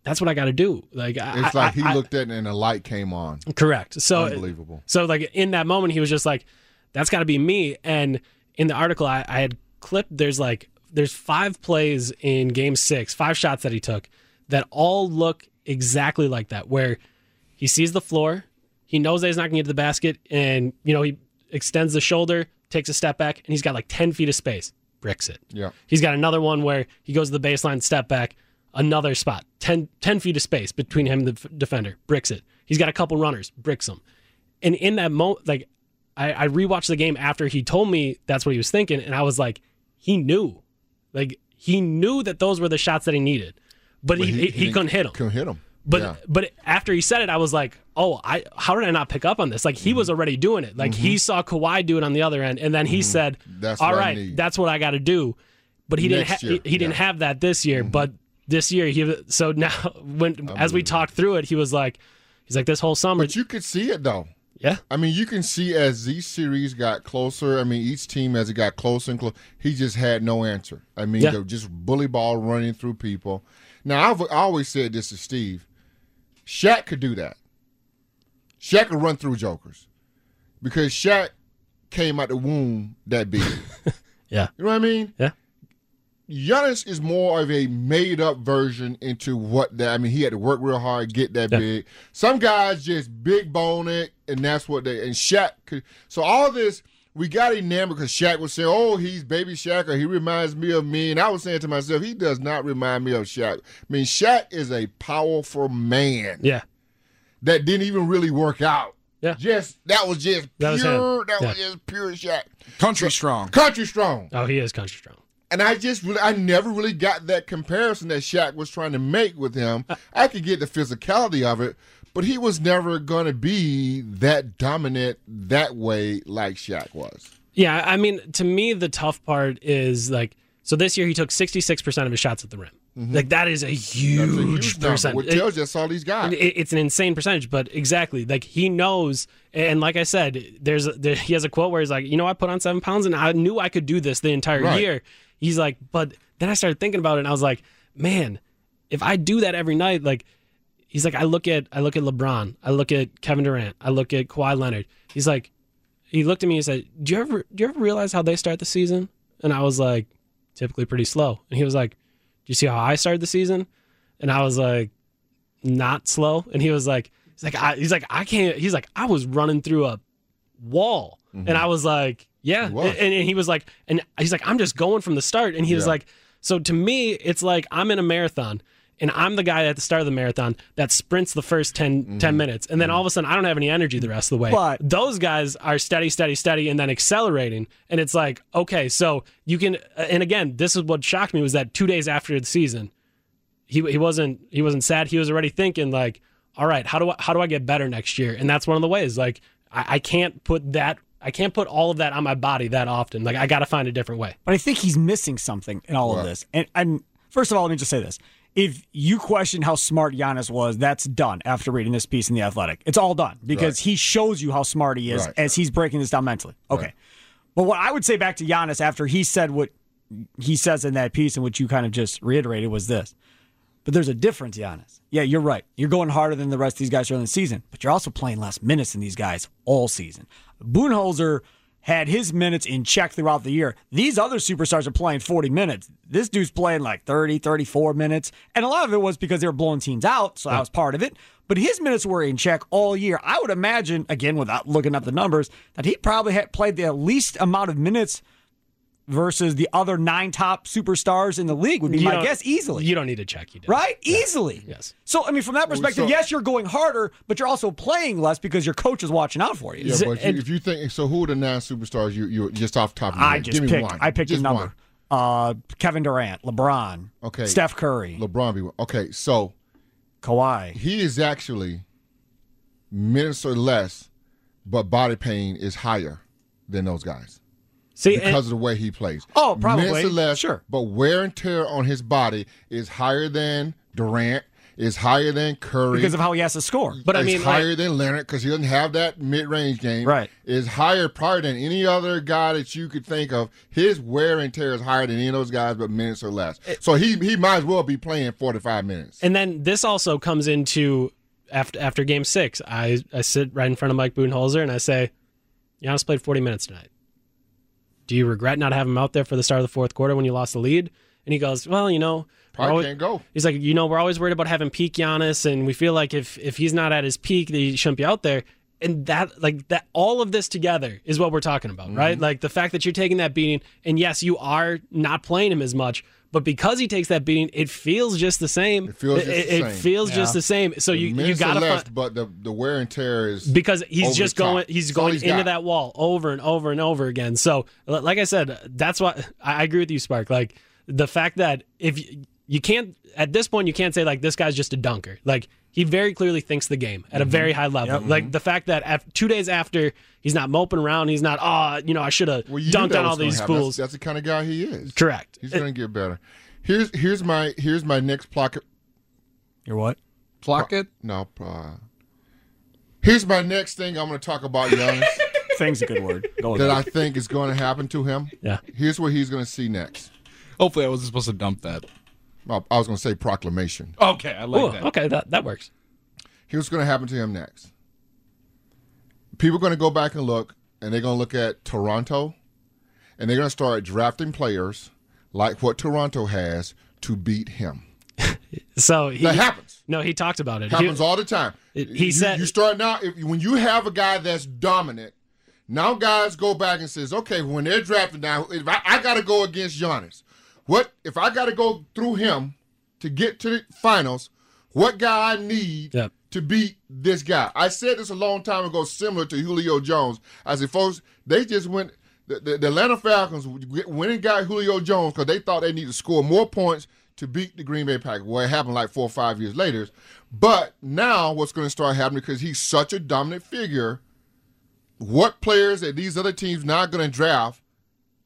That's what I got to do. Like I- It's like I- he I- looked at it and a light came on. Correct. So Unbelievable. So like in that moment, he was just like, "That's got to be me." And in the article, I, I had clipped. There's like there's five plays in Game Six, five shots that he took that all look exactly like that. Where he sees the floor, he knows that he's not going to get to the basket, and you know he extends the shoulder, takes a step back, and he's got like ten feet of space, bricks it. Yeah. He's got another one where he goes to the baseline, step back, Another spot, 10, 10 feet of space between him and the f- defender, bricks it. He's got a couple runners, bricks them. And in that moment, like I, I rewatched the game after he told me that's what he was thinking, and I was like, he knew, like he knew that those were the shots that he needed, but, he, he, he, couldn't hit them. Couldn't hit him. But yeah. but after he said it, I was like, oh, I how did I not pick up on this? Like he Mm-hmm. was already doing it. Like he saw Kawhi do it on the other end, and then he said, Mm-hmm. That's all I that's what I got to do. But he didn't ha- he, he didn't. Mm-hmm. have that this year. But this year he so now when as we talked through it, he was like, he's like this whole summer, But you could see it though. yeah. I mean, you can see as these series got closer. I mean, each team as it got closer and closer, he just had no answer. I mean, Yeah. just bully ball running through people. Now, I've I always said this to Steve: Shaq could do that. Shaq could run through jokers because Shaq came out the womb that big. Yeah. You know what I mean? Yeah. Giannis is more of a made up version into what that. I mean, he had to work real hard, get that Yeah. big. Some guys just big bone it, and that's what they. And Shaq could. So all this we got enamored because Shaq was saying, "Oh, he's baby Shaq, or he reminds me of me." And I was saying to myself, he does not remind me of Shaq. I mean, Shaq is a powerful man Yeah. that didn't even really work out. Yeah. Just that was just That pure. him. that Yeah. was just pure Shaq. Country strong. Country strong. Oh, he is country strong. And I just really, I never really got that comparison that Shaq was trying to make with him. Uh. I could get the physicality of it, but he was never going to be that dominant that way like Shaq was. Yeah, I mean, to me, the tough part is like, so this year he took 66% of his shots at the rim. Like, that is a huge, Mm-hmm. That's a percentage. What tells you, saw these guys. It- it's an insane percentage, but exactly like he knows. And like I said, there's there, he has a quote where he's like, you know, I put on seven pounds and I knew I could do this the entire Right. year. He's like, but then I started thinking about it and I was like, man, if I do that every night, like he's like, I look at I look at LeBron, I look at Kevin Durant, I look at Kawhi Leonard. He's like, he looked at me and said, do you ever do you ever realize how they start the season? And I was like, typically pretty slow. And he was like, do you see how I started the season? And I was like, not slow. And he was like, he's like, I, he's like, I can't. He's like, I was running through a wall, mm-hmm. and I was like, yeah. Was. And, and he was like, and he's like, I'm just going from the start. And he was like, so to me, it's like I'm in a marathon. And I'm the guy at the start of the marathon that sprints the first 10, 10 mm-hmm. minutes. And then all of a sudden, I don't have any energy the rest of the way. But- those guys are steady, steady, steady, and then accelerating. And it's like, okay, so you can. Uh, and again, this is what shocked me was that two days after the season, he he wasn't he wasn't sad. He was already thinking like, all right, how do I how do I get better next year? And that's one of the ways. Like I, I can't put that I can't put all of that on my body that often. Like I got to find a different way. But I think he's missing something in all What? of this. And, and first of all, let me just say this. If you question how smart Giannis was, that's done after reading this piece in The Athletic. It's all done because Right. he shows you how smart he is Right. as he's breaking this down mentally. Okay. But what I would say back to Giannis after he said what he says in that piece and what you kind of just reiterated was this. But there's a difference, Giannis. Yeah, you're right. You're going harder than the rest of these guys during the season, but you're also playing less minutes than these guys all season. Budenholzer had his minutes in check throughout the year. These other superstars are playing 40 minutes. This dude's playing like 30, 34 minutes. And a lot of it was because they were blowing teams out, so that was part of it. But his minutes were in check all year. I would imagine, again, without looking up the numbers, that he probably had played the least amount of minutes versus the other nine top superstars in the league would be You my guess easily. You don't need to check. You did. Right? Easily. Yes. So, I mean, from that perspective, so- yes, you're going harder, but you're also playing less because your coach is watching out for you. Yeah, Z- but you, and- if you think so, who are the nine superstars you you just off top of your I head? just Give me picked. one. I picked just a number. Uh, Kevin Durant, LeBron, Okay. Steph Curry, LeBron be one. Okay, so Kawhi. he is actually minutes or less, but body pain is higher than those guys. See, and- because of the way he plays. Oh, probably. Minutes or less, Sure. But wear and tear on his body is higher than Durant, is higher than Curry. Because of how he has to score. But I mean, like- higher than Leonard because he doesn't have that mid-range game. Right. Is higher probably than any other guy that you could think of. His wear and tear is higher than any of those guys, but minutes or less. So he he might as well be playing forty-five minutes. And then this also comes into after after game six. I, I sit right in front of Mike Budenholzer and I say, Giannis played 40 minutes tonight. Do you regret not having him out there for the start of the fourth quarter when you lost the lead? And he goes, Well, you know, Probably always- can't go. He's like, you know, we're always worried about having peak Giannis, and we feel like if if he's not at his peak, that he shouldn't be out there. and that like that all of this together is what we're talking about, right? Mm-hmm. Like the fact that you're taking that beating, and yes, you are not playing him as much, but because he takes that beating, it feels just the same. It feels just the it, same. it feels just the same. So you you gotta left, find, but the the wear and tear is because he's over just the top. going he's That's going he's into got. that wall over and over and over again so like i said that's why i I agree with you spark like the fact that if you, you can't at this point you can't say like this guy's just a dunker like he very clearly thinks the game at a Mm-hmm. very high level like the fact that af- two days after he's not moping around he's not oh you know i should have Well, dunked on all these happen. fools That's, that's the kind of guy he is. correct He's going to get better. Here's here's my here's my next block. You're what? Block it. No, uh, here's my next thing I'm going to talk about Giannis Thing's a good word. Go that it. I think is going to happen to him. yeah Here's what he's going to see next. Hopefully, I wasn't supposed to dump that. Well, I was going to say proclamation. Okay, I like Ooh, that. okay that, that works Here's what's going to happen to him next. People are going to go back and look, and they're going to look at Toronto, and they're going to start drafting players like what Toronto has to beat him. so he That happens. no he talked about it He- happens all the time. It- he you, said- you start now if, when you have a guy that's dominant. Now guys go back and says, okay, when they're drafting now, if I, I got to go against Giannis, what if I got to go through him to get to the finals? What guy I need Yep. to beat this guy? I said this a long time ago, similar to Julio Jones. I said, folks, they just went. The, the, the Atlanta Falcons went and got Julio Jones because they thought they needed to score more points to beat the Green Bay Packers. Well, it happened like four or five years later. But now what's going to start happening because he's such a dominant figure, what players that these other teams not going to draft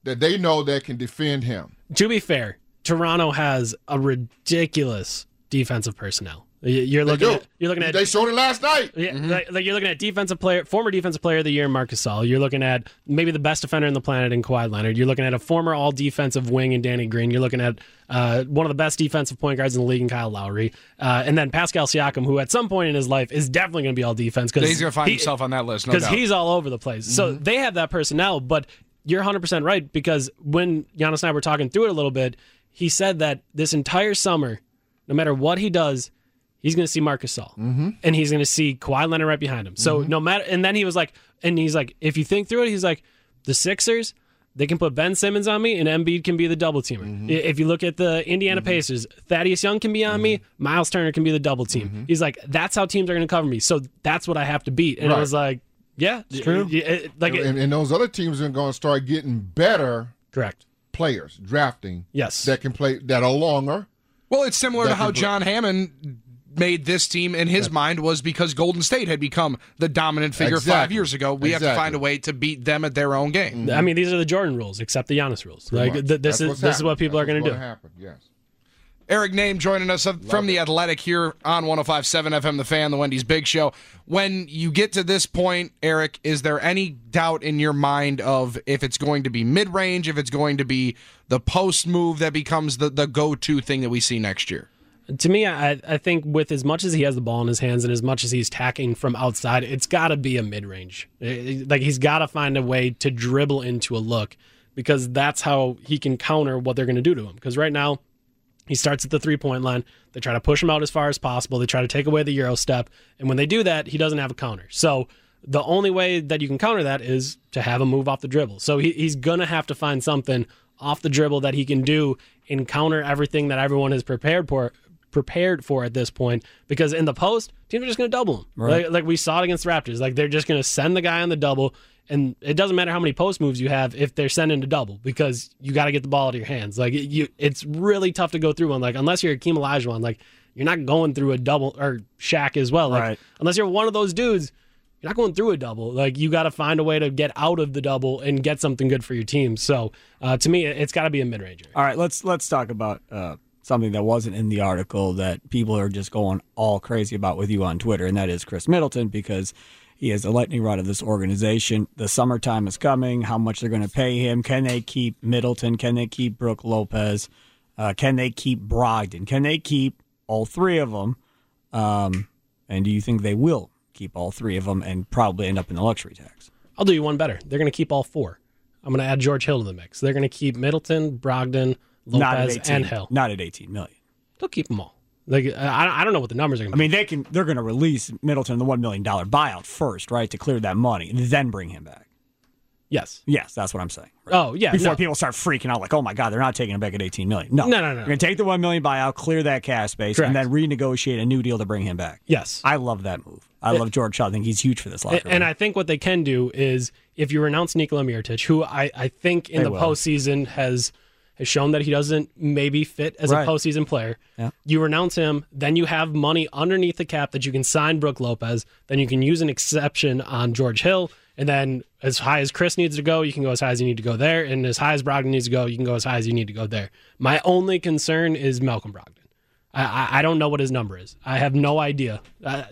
that they know that can defend him? To be fair, Toronto has a ridiculous defensive personnel. You're looking at you're looking at they showed it last night. yeah, like, like you're looking at defensive player, former defensive player of the year, Marcus Gasol. You're looking at maybe the best defender in the planet in Kawhi Leonard. You're looking at a former All Defensive wing in Danny Green. You're looking at uh, one of the best defensive point guards in the league in Kyle Lowry, uh, and then Pascal Siakam, who at some point in his life is definitely going to be All Defense because He's gonna find himself on that list, because doubt. he's all over the place. So they have that personnel, but you're 100% right because when Giannis and I were talking through it a little bit, he said that this entire summer, no matter what he does, he's going to see Marcus Gasol, mm-hmm. and he's going to see Kawhi Leonard right behind him. So mm-hmm. no matter, and then he was like, and he's like, if you think through it, he's like, the Sixers. They can put Ben Simmons on me, and Embiid can be the double teamer. Mm-hmm. I- If you look at the Indiana mm-hmm. Pacers, Thaddeus Young can be on me, Miles Turner can be the double team. He's like, that's how teams are going to cover me. So that's what I have to beat. And I was like, yeah, it's true. like, it- and, and those other teams are going to start getting better correct. players drafting Yes. that can play that are longer. Well, it's similar to how could- John Hammond made this team in his mind was because Golden State had become the dominant figure five years ago. We have to find a way to beat them at their own game. I mean, these are the Jordan rules, except the Giannis rules. Like th- this That's is what's this is what happening. people are going to do. gonna Happen. Yes. Eric Nehm joining us uh, from the Athletic here on 1057 FM, The Fan, the Wendy's Big Show. When you get to this point, Eric, is there any doubt in your mind of if it's going to be mid range, if it's going to be the post move that becomes the, the go to thing that we see next year? To me, I, I think with as much as he has the ball in his hands and as much as he's tacking from outside, it's got to be a mid range. Eh, eh, like he's got to find a way to dribble into a look because that's how he can counter what they're going to do to him. Because right now, he starts at the three point line. They try to push him out as far as possible. They try to take away the Euro step. And when they do that, he doesn't have a counter. So the only way that you can counter that is to have him move off the dribble. So he, he's going to have to find something off the dribble that he can do and counter everything that everyone is prepared for prepared for at this point because in the post teams are just going to double him like, like we saw it against the raptors like they're just going to send the guy on the double and it doesn't matter how many post moves you have if they're sending a double because you got to get the ball out of your hands like it, you it's really tough to go through one like unless you're Akeem Olajuwon like you're not going through a double or Shaq as well like Right. unless you're one of those dudes you're not going through a double. Like you got to find a way to get out of the double and get something good for your team. So uh, to me, it's got to be a mid ranger. All right, let's let's talk about uh, something that wasn't in the article that people are just going all crazy about with you on Twitter, and that is Khris Middleton because he is the lightning rod of this organization. The summertime is coming. How much they're going to pay him? Can they keep Middleton? Can they keep Brook Lopez? Uh, can they keep Brogdon? Can they keep all three of them? Um, and do you think they will keep all three of them and probably end up in the luxury tax? I'll do you one better. They're going to keep all four. I'm going to add George Hill to the mix. They're going to keep Middleton, Brogdon, Lopez, 18. and Hill. Not at 18 million. They'll keep them all. Like I, I don't know what the numbers are. I Gonna mean, they can. They're going to release Middleton the one million dollar buyout first, right, to clear that money, then bring him back. yes. Yes, that's what I'm saying. Oh yeah. Before no. people start freaking out, like, "Oh my God, they're not taking him back at 18 million." No, No, no, no. You're going to take the one million buyout, clear that cash space, Correct. and then renegotiate a new deal to bring him back. Yes. I love that move. I love George Hill. I think he's huge for this locker And, and. I think what they can do is if you renounce Nikola Mirotic, who I, I think in They the will. postseason has has shown that he doesn't maybe fit as Right. a postseason player. Yeah. You renounce him, then you have money underneath the cap that you can sign Brook Lopez. Then you can use an exception on George Hill. And then as high as Khris needs to go, you can go as high as you need to go there. And as high as Brogdon needs to go, you can go as high as you need to go there. My only concern is Malcolm Brogdon. I, I, I don't know what his number is. I have no idea. I,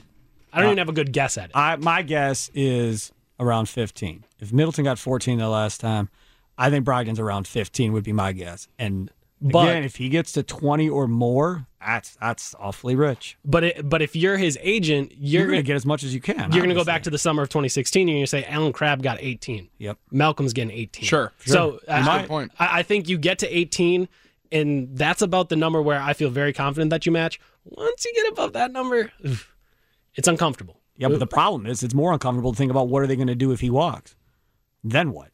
I don't uh, even have a good guess at it. I, my guess is around 15. If Middleton got 14 the last time, I think Brogdon's around 15 would be my guess. And But- again, if he gets to 20 or more, that's that's awfully rich. But it, but if you're his agent, you're, You're, going gonna get as much as you can. you're going to go back to the summer of 2016 and you're going to say Allen Crabbe got 18. Yep. Malcolm's getting 18. Sure, So uh, That's a I, point. I, I think you get to 18, and that's about the number where I feel very confident that you match. Once you get above that number, it's uncomfortable. Yeah, but the problem is it's more uncomfortable to think about what are they going to do if he walks. Then what?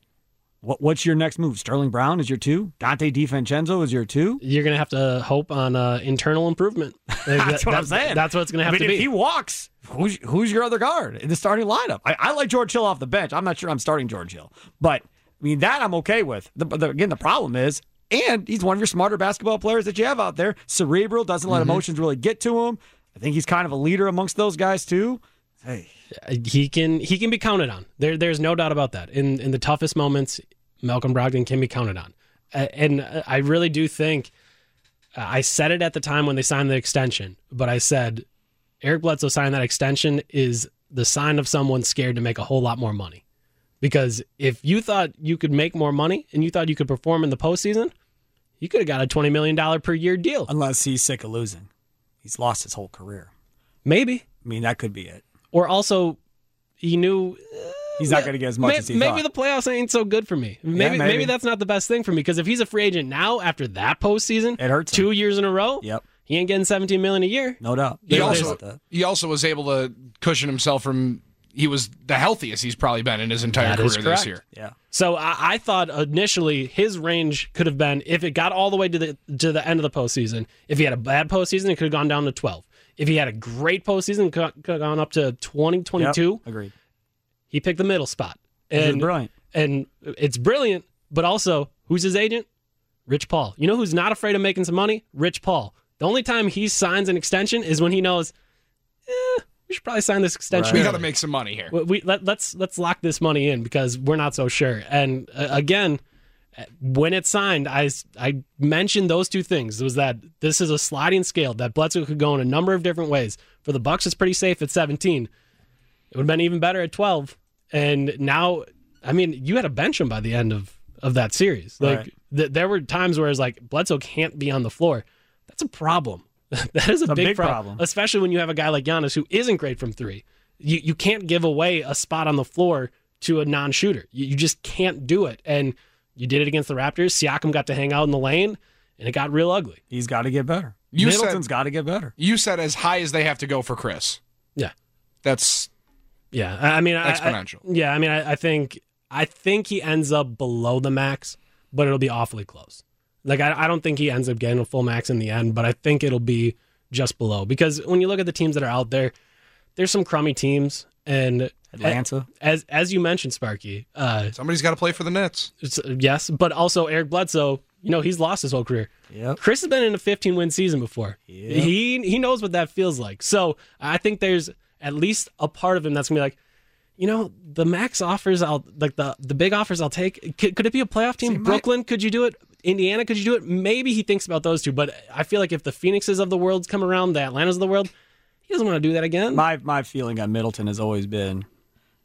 What what's your next move? Sterling Brown is your two. Donte DiVincenzo is your two. You're going to have to hope on uh, internal improvement. That's what I'm saying. That's what it's going to have I mean, to if be. he walks, who's who's your other guard in the starting lineup? I, I like George Hill off the bench. I'm not sure I'm starting George Hill, but I mean that I'm okay with. The, the, again, the problem is, and he's one of your smarter basketball players that you have out there. Cerebral, doesn't let emotions really get to him. I think he's kind of a leader amongst those guys too. Hey, he can he can be counted on. There there's no doubt about that. In in the toughest moments, Malcolm Brogdon can be counted on. Uh, and uh, I really do think uh, I said it at the time when they signed the extension, but I said Eric Bledsoe signing that extension is the sign of someone scared to make a whole lot more money. Because if you thought you could make more money and you thought you could perform in the postseason, you could have got a twenty million dollar per year deal. unless he's sick of losing, he's lost his whole career. Maybe. I mean, that could be it. Or also he knew He's not uh, going to get as much May- as he thought. maybe thought. the playoffs ain't so good for me. Maybe, maybe. maybe that's not the best thing for me because if he's a free agent now after that postseason, It hurts him. two years in a row. Yep. he ain't getting seventeen million a year. no doubt. He There's also he also was able to cushion himself from. He was the healthiest he's probably been in his entire That career this year. Yeah. So I, I thought initially his range could have been if it got all the way to the to the end of the postseason. If he had a bad postseason, it could have gone down to twelve. If he had a great postseason, it could could have gone up to 20, 22. Yep. Agreed. He picked the middle spot, This is and brilliant. and it's brilliant. But also, who's his agent? Rich Paul. You know who's not afraid of making some money? Rich Paul. The only time he signs an extension is when he knows, eh, we should probably sign this extension. We Right. got to make some money here. We, we let, let's let's lock this money in because we're not so sure. And uh, again, when it signed, I, I mentioned those two things. It was that this is a sliding scale that Bledsoe could go in a number of different ways. For the Bucks, it's pretty safe at 17. It would have been even better at 12. And now, I mean, you had to bench him by the end of of that series. Like Right. th- there were times where it's like Bledsoe can't be on the floor. That's a problem. that is a, a big, big prob- problem. especially when you have a guy like Giannis who isn't great from three. You you can't give away a spot on the floor to a non-shooter. You, you just can't do it. And you did it against the Raptors. Siakam got to hang out in the lane, and it got real ugly. He's got to get better. You Middleton's said- got to get better. You said as high as they have to go for Khris. Yeah, That's yeah. I I mean, I- I- Exponential. yeah, I mean, I, I think I think he ends up below the max, but it'll be awfully close. Like I, I don't think he ends up getting a full max in the end, but I think it'll be just below because when you look at the teams that are out there, there's some crummy teams, and Atlanta. as as you mentioned, Sparky, uh, somebody's got to play for the Nets. it's- yes, but also Eric Bledsoe. You know, he's lost his whole career. Yep. Khris has been in a 15 win season before. Yep. He he knows what that feels like. So I think there's at least a part of him that's gonna be like, you know, the max offers I'll like the the big offers I'll take. Could, could it be a playoff team? See, my- Brooklyn, could you do it? Indiana, could you do it? Maybe he thinks about those two, but I feel like if the Phoenixes of the world come around, the Atlantas of the world, he doesn't want to do that again. My my feeling on Middleton has always been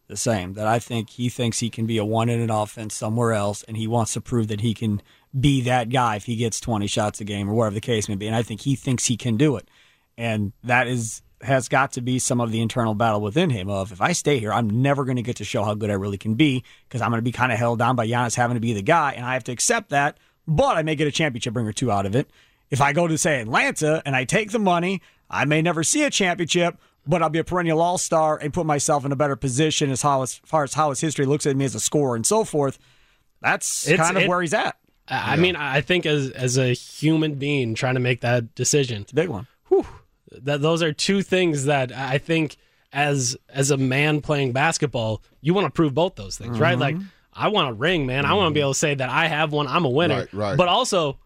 the same. That I think he thinks he can be a one in an offense somewhere else, and he wants to prove that he can be that guy if he gets twenty shots a game or whatever the case may be. And I think he thinks he can do it, and that is has got to be some of the internal battle within him of if I stay here, I'm never going to get to show how good I really can be because I'm going to be kind of held down by Giannis having to be the guy, and I have to accept that. But I may get a championship ring or two out of it If I go to say Atlanta and I take the money, I may never see a championship, but I'll be a perennial all star and put myself in a better position as, how, as far as how his history looks at me as a scorer and so forth. That's It's- kind of it- where he's at. I I mean, I think as as a human being trying to make that decision, It's a big one. that those are two things that I think as as a man playing basketball, you want to prove both those things, right? Like I want a ring, man. I want to be able to say that I have one. I'm a winner. Right, right. But also,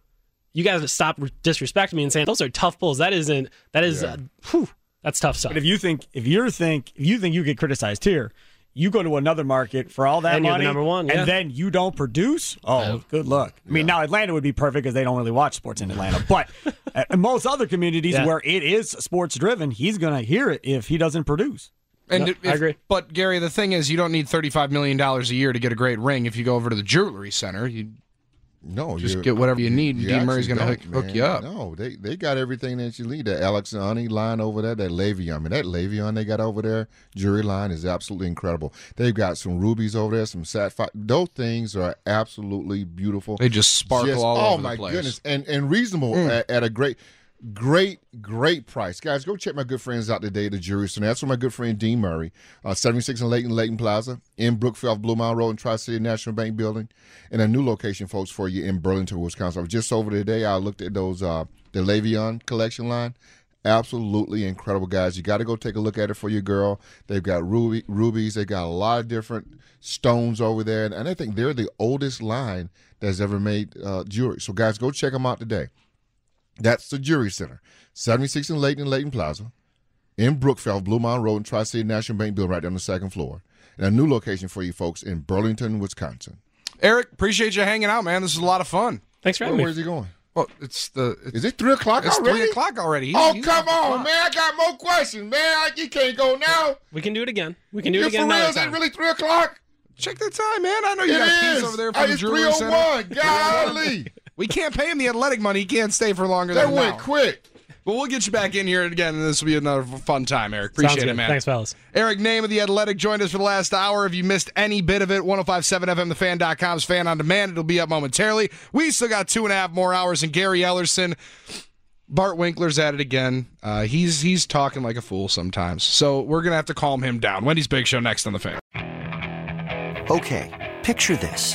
you guys to stop disrespecting me and saying those are tough pulls. That isn't. That is. Uh, whew, that's tough stuff. But if you think if you think if you think you get criticized here, you go to another market for all that And you're the money, number one, yeah. and then you don't produce. Oh, good luck. I mean, now Atlanta would be perfect because they don't really watch sports in Atlanta. But uh, in most other communities Yeah. where it is sports driven, he's gonna hear it if he doesn't produce. And Yep, if- I agree. But Gary, the thing is, you don't need thirty-five million dollars a year to get a great ring. If you go over to the jewelry center, you No, Just get whatever you need, you Dean Murray's actually gonna hook- hook you up. No, they they got everything that you need. That Alexani line over there, that Le Vian. I mean, that Le Vian they got over there, jewelry line is absolutely incredible. They've got some rubies over there, some sapphire. Those things are absolutely beautiful. they just sparkle Just- all oh over my the place. goodness, and and reasonable mm. at, at a great, great, great price, guys. Go check my good friends out today the Center. That's where my good friend Dean Murray, uh, seventy six and Layton Layton Plaza in Brookfield, off Bluemound Road, and Tri City National Bank Building, and a new location, folks, for you in Burlington, Wisconsin. I was just over today. I looked at those uh, the Le Vian collection line. Absolutely incredible, guys. You got to go take a look at it for your girl. They've got ruby, rubies. They got a lot of different stones over there, and, and I think they're the oldest line that's ever made uh, jewelry. So, guys, go check them out today. That's the Jewelry Center, 76 and Layton and Layton Plaza in Brookfield, Bluemound Road, and Tri City National Bank Building right there on the second floor. And a new location for you folks in Burlington, Wisconsin. Eric, appreciate you hanging out, man. This is a lot of fun. Thanks for Where, having me. where's he going? Well, it's the it's, Is it three o'clock it's already? three o'clock already. Oh, He's- come on, man. I got more questions, man. I- You can't go now. We can do it again. We can do You it for again real? another Is it really three o'clock? Check the time, man. I know you It got keys over there Hey, from the it's jewelry center. 301. Golly. We can't pay him the athletic money. He can't stay for longer that than went now. quick. But we'll get you back in here again, and this will be another fun time, Eric. Appreciate it, man. Thanks, fellas. Eric Nehm of The Athletic joined us for the last hour. If you missed any bit of it, 1057 FMTheFan.com's fan on demand. It'll be up momentarily. We still got two and a half more hours, and Gary Ellerson. Bart Winkler's at it again. Uh, he's he's talking like a fool sometimes. So we're gonna have to calm him down. Wendy's Big Show next on the fan. Okay, picture this.